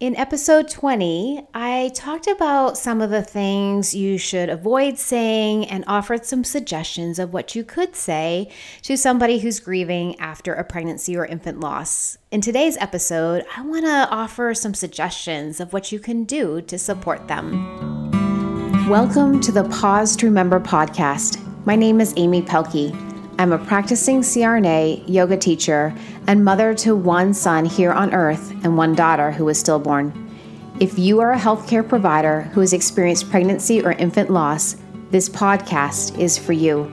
In episode 20, I talked about some of the things you should avoid saying and offered some suggestions of what you could say to somebody who's grieving after a pregnancy or infant loss. In today's episode, I want to offer some suggestions of what you can do to support them. Welcome to the Pause to Remember podcast. My name is Amy Pelkey. I'm a practicing CRNA, yoga teacher, and mother to one son here on earth and one daughter who was stillborn. If you are a healthcare provider who has experienced pregnancy or infant loss, this podcast is for you.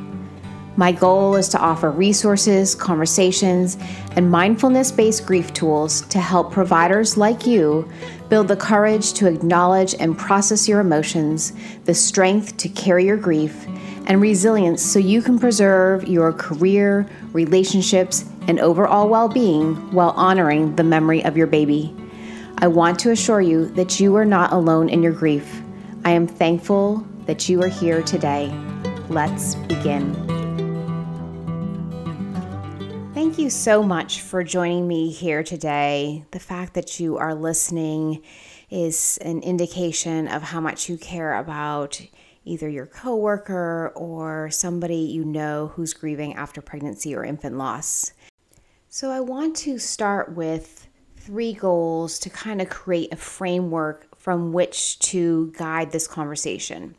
My goal is to offer resources, conversations, and mindfulness based grief tools to help providers like you build the courage to acknowledge and process your emotions, the strength to carry your grief and resilience so you can preserve your career, relationships, and overall well being while honoring the memory of your baby. I want to assure you that you are not alone in your grief. I am thankful that you are here today. Let's begin. Thank you so much for joining me here today. The fact that you are listening is an indication of how much you care about either your coworker or somebody you know who's grieving after pregnancy or infant loss. So I want to start with three goals to kind of create a framework from which to guide this conversation.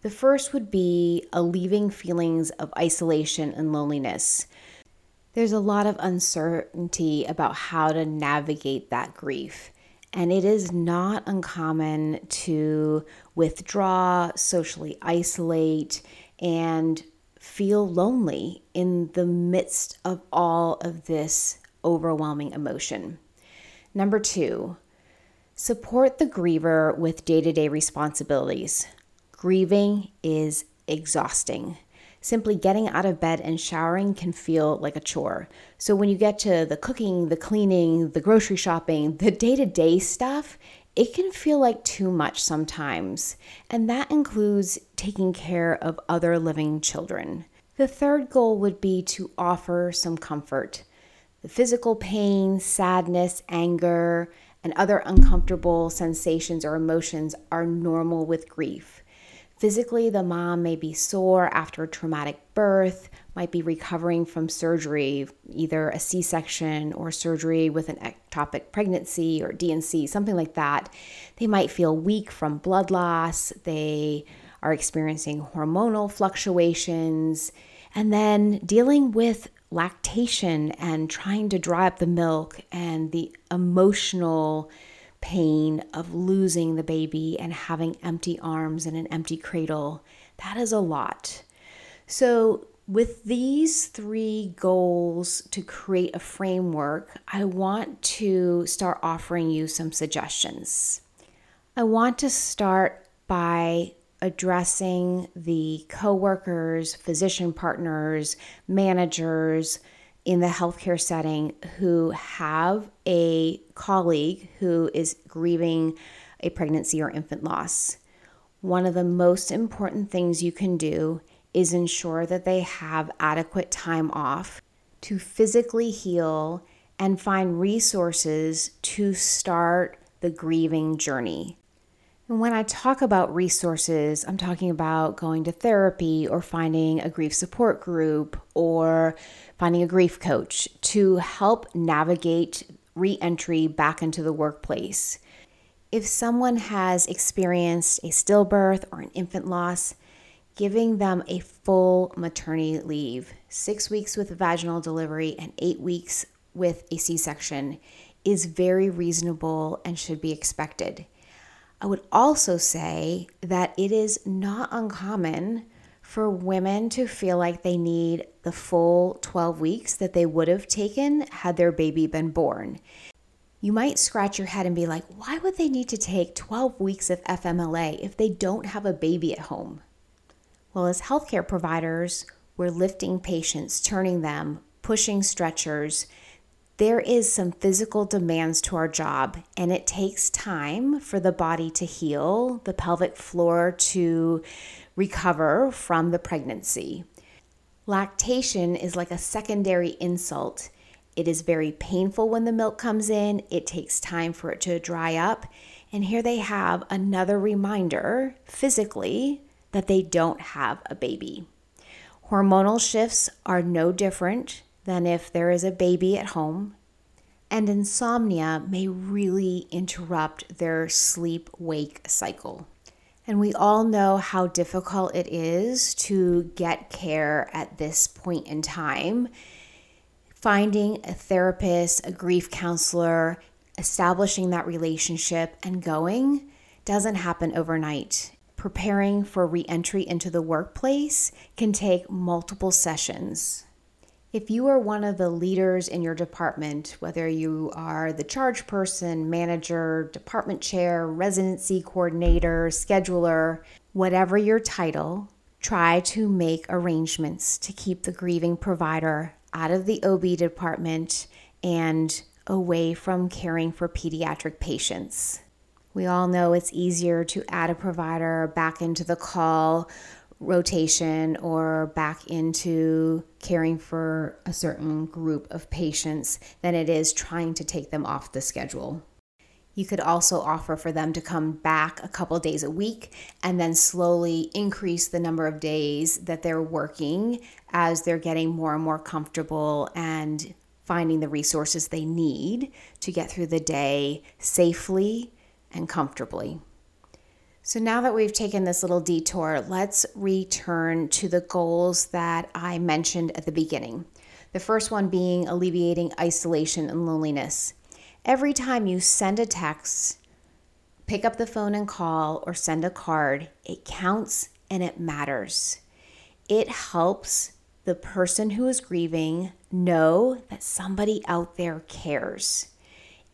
The first would be alleviating feelings of isolation and loneliness. There's a lot of uncertainty about how to navigate that grief. And it is not uncommon to withdraw, socially isolate, and feel lonely in the midst of all of this overwhelming emotion. Number two, support the griever with day to day responsibilities. Grieving is exhausting. Simply getting out of bed and showering can feel like a chore. So, when you get to the cooking, the cleaning, the grocery shopping, the day to day stuff, it can feel like too much sometimes. And that includes taking care of other living children. The third goal would be to offer some comfort. The physical pain, sadness, anger, and other uncomfortable sensations or emotions are normal with grief. Physically, the mom may be sore after a traumatic birth, might be recovering from surgery, either a C section or surgery with an ectopic pregnancy or D&C, something like that. They might feel weak from blood loss. They are experiencing hormonal fluctuations. And then dealing with lactation and trying to dry up the milk and the emotional pain of losing the baby and having empty arms and an empty cradle. That is a lot. So, with these three goals to create a framework, I want to start offering you some suggestions. I want to start by addressing the coworkers, physician partners, managers, in the healthcare setting who have a colleague who is grieving a pregnancy or infant loss. One of the most important things you can do is ensure that they have adequate time off to physically heal and find resources to start the grieving journey. And when I talk about resources, I'm talking about going to therapy or finding a grief support group or finding a grief coach to help navigate reentry back into the workplace. If someone has experienced a stillbirth or an infant loss, giving them a full maternity leave, six weeks with vaginal delivery and eight weeks with a C section, is very reasonable and should be expected. I would also say that it is not uncommon for women to feel like they need the full 12 weeks that they would have taken had their baby been born. You might scratch your head and be like, why would they need to take 12 weeks of FMLA if they don't have a baby at home? Well, as healthcare providers, we're lifting patients, turning them, pushing stretchers, there is some physical demands to our job and it takes time for the body to heal, the pelvic floor to recover from the pregnancy. Lactation is like a secondary insult. It is very painful when the milk comes in, it takes time for it to dry up. And here they have another reminder physically that they don't have a baby. Hormonal shifts are no different than if there is a baby at home. And insomnia may really interrupt their sleep wake cycle. And we all know how difficult it is to get care at this point in time finding a therapist, a grief counselor, establishing that relationship and going doesn't happen overnight. Preparing for reentry into the workplace can take multiple sessions. If you are one of the leaders in your department, whether you are the charge person, manager, department chair, residency coordinator, scheduler, whatever your title, try to make arrangements to keep the grieving provider out of the OB department and away from caring for pediatric patients. We all know it's easier to add a provider back into the call rotation or back into caring for a certain group of patients than it is trying to take them off the schedule. You could also offer for them to come back a couple days a week and then slowly increase the number of days that they're working as they're getting more and more comfortable and finding the resources they need to get through the day safely and comfortably. So, now that we've taken this little detour, let's return to the goals that I mentioned at the beginning. The first one being alleviating isolation and loneliness. Every time you send a text, pick up the phone and call, or send a card, it counts and it matters. It helps the person who is grieving know that somebody out there cares.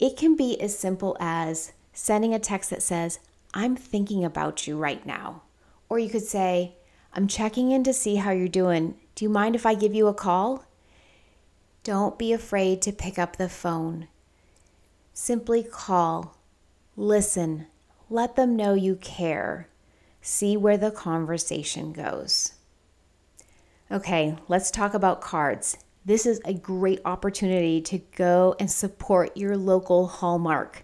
It can be as simple as sending a text that says, I'm thinking about you right now. Or you could say, I'm checking in to see how you're doing. Do you mind if I give you a call? Don't be afraid to pick up the phone. Simply call, listen, let them know you care. See where the conversation goes. Okay, let's talk about cards. This is a great opportunity to go and support your local Hallmark.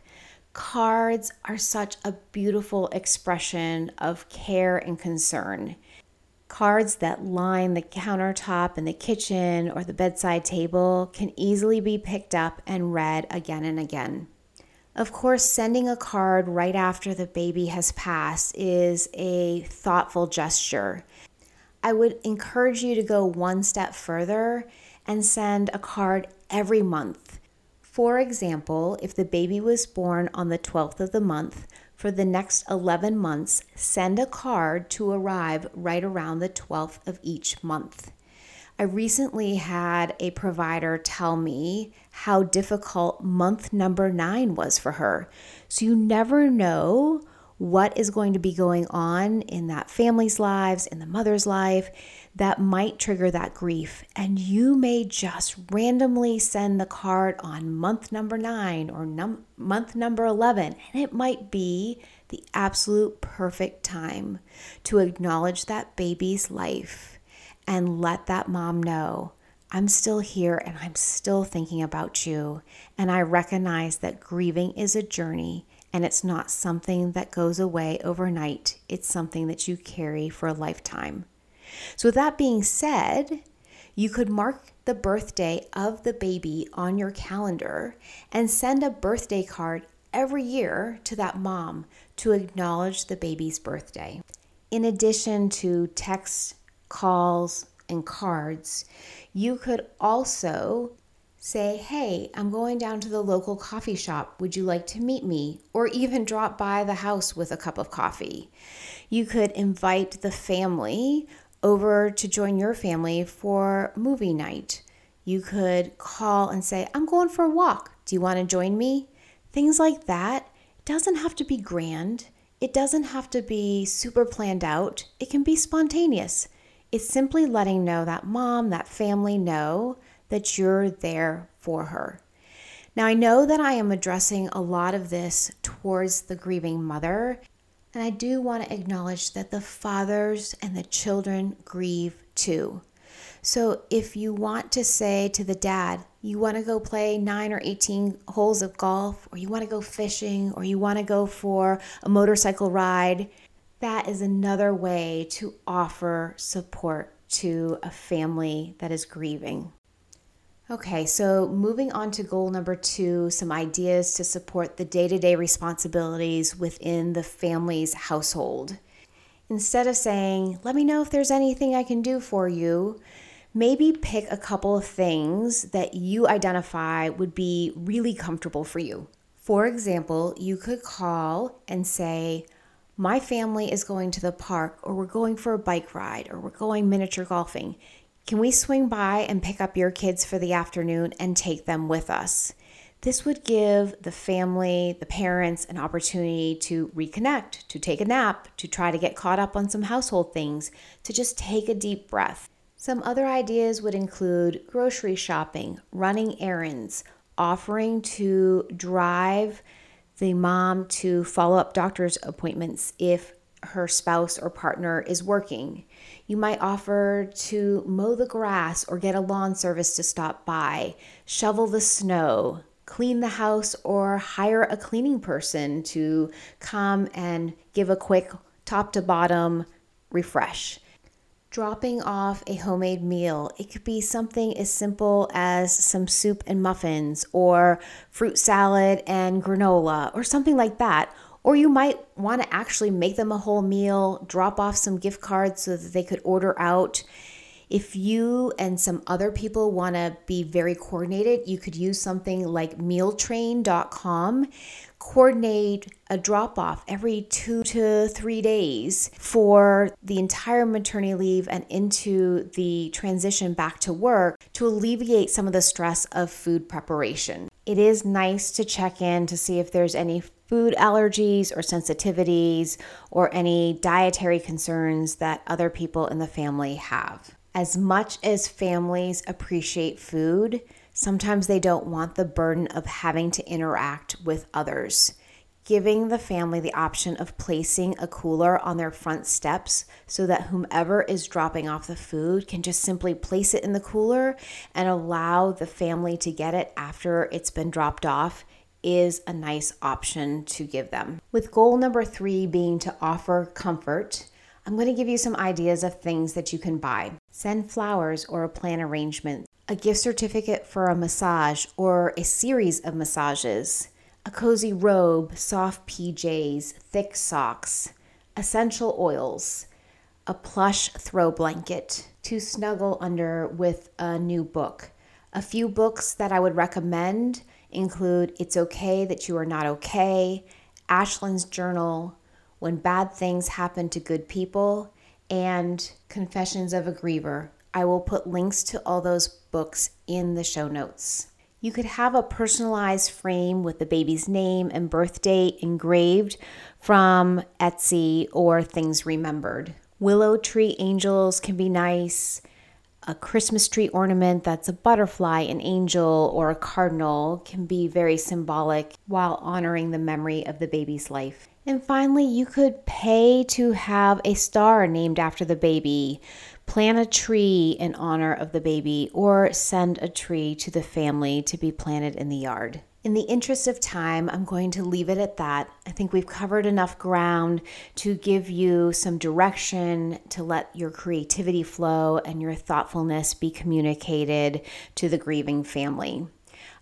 Cards are such a beautiful expression of care and concern. Cards that line the countertop in the kitchen or the bedside table can easily be picked up and read again and again. Of course, sending a card right after the baby has passed is a thoughtful gesture. I would encourage you to go one step further and send a card every month. For example, if the baby was born on the 12th of the month, for the next 11 months, send a card to arrive right around the 12th of each month. I recently had a provider tell me how difficult month number nine was for her. So you never know what is going to be going on in that family's lives, in the mother's life, that might trigger that grief. And you may just randomly send the card on month number nine or num- month number 11, and it might be the absolute perfect time to acknowledge that baby's life and let that mom know. I'm still here and I'm still thinking about you. And I recognize that grieving is a journey and it's not something that goes away overnight. It's something that you carry for a lifetime. So, with that being said, you could mark the birthday of the baby on your calendar and send a birthday card every year to that mom to acknowledge the baby's birthday. In addition to text, calls, and cards, you could also Say, hey, I'm going down to the local coffee shop. Would you like to meet me? Or even drop by the house with a cup of coffee. You could invite the family over to join your family for movie night. You could call and say, I'm going for a walk. Do you want to join me? Things like that. It doesn't have to be grand. It doesn't have to be super planned out. It can be spontaneous. It's simply letting know that mom, that family know that you're there for her. Now, I know that I am addressing a lot of this towards the grieving mother, and I do want to acknowledge that the fathers and the children grieve too. So, if you want to say to the dad, you want to go play nine or 18 holes of golf, or you want to go fishing, or you want to go for a motorcycle ride, that is another way to offer support to a family that is grieving. Okay, so moving on to goal number two some ideas to support the day to day responsibilities within the family's household. Instead of saying, let me know if there's anything I can do for you, maybe pick a couple of things that you identify would be really comfortable for you. For example, you could call and say, My family is going to the park, or we're going for a bike ride, or we're going miniature golfing. Can we swing by and pick up your kids for the afternoon and take them with us? This would give the family, the parents, an opportunity to reconnect, to take a nap, to try to get caught up on some household things, to just take a deep breath. Some other ideas would include grocery shopping, running errands, offering to drive the mom to follow up doctor's appointments if her spouse or partner is working. You might offer to mow the grass or get a lawn service to stop by, shovel the snow, clean the house, or hire a cleaning person to come and give a quick top to bottom refresh. Dropping off a homemade meal. It could be something as simple as some soup and muffins, or fruit salad and granola, or something like that. Or you might want to actually make them a whole meal, drop off some gift cards so that they could order out if you and some other people want to be very coordinated, you could use something like mealtrain.com. Coordinate a drop off every two to three days for the entire maternity leave and into the transition back to work to alleviate some of the stress of food preparation. It is nice to check in to see if there's any food allergies or sensitivities or any dietary concerns that other people in the family have. As much as families appreciate food, sometimes they don't want the burden of having to interact with others. Giving the family the option of placing a cooler on their front steps so that whomever is dropping off the food can just simply place it in the cooler and allow the family to get it after it's been dropped off is a nice option to give them. With goal number three being to offer comfort, I'm going to give you some ideas of things that you can buy. Send flowers or a plan arrangement, a gift certificate for a massage or a series of massages, a cozy robe, soft PJs, thick socks, essential oils, a plush throw blanket to snuggle under with a new book. A few books that I would recommend include It's Okay That You Are Not Okay, Ashland's Journal, when Bad Things Happen to Good People, and Confessions of a Griever. I will put links to all those books in the show notes. You could have a personalized frame with the baby's name and birth date engraved from Etsy or Things Remembered. Willow tree angels can be nice. A Christmas tree ornament that's a butterfly, an angel, or a cardinal can be very symbolic while honoring the memory of the baby's life. And finally, you could pay to have a star named after the baby, plant a tree in honor of the baby, or send a tree to the family to be planted in the yard. In the interest of time, I'm going to leave it at that. I think we've covered enough ground to give you some direction to let your creativity flow and your thoughtfulness be communicated to the grieving family.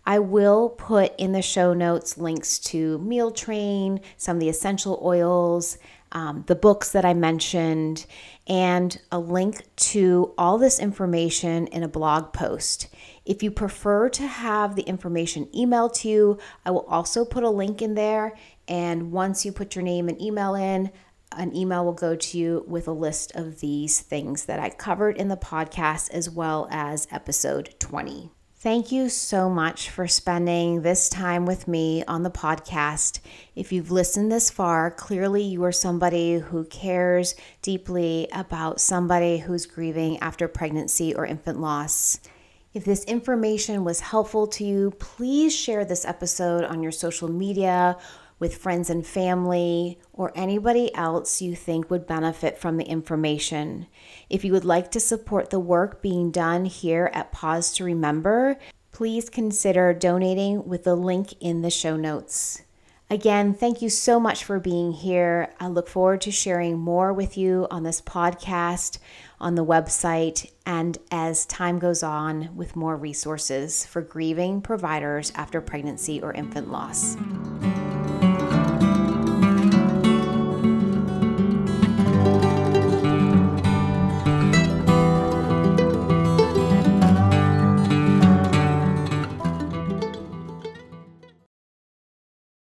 I will put in the show notes links to Meal Train, some of the essential oils, um, the books that I mentioned, and a link to all this information in a blog post. If you prefer to have the information emailed to you, I will also put a link in there. And once you put your name and email in, an email will go to you with a list of these things that I covered in the podcast as well as episode 20. Thank you so much for spending this time with me on the podcast. If you've listened this far, clearly you are somebody who cares deeply about somebody who's grieving after pregnancy or infant loss. If this information was helpful to you, please share this episode on your social media with friends and family or anybody else you think would benefit from the information. If you would like to support the work being done here at Pause to Remember, please consider donating with the link in the show notes. Again, thank you so much for being here. I look forward to sharing more with you on this podcast, on the website, and as time goes on with more resources for grieving providers after pregnancy or infant loss.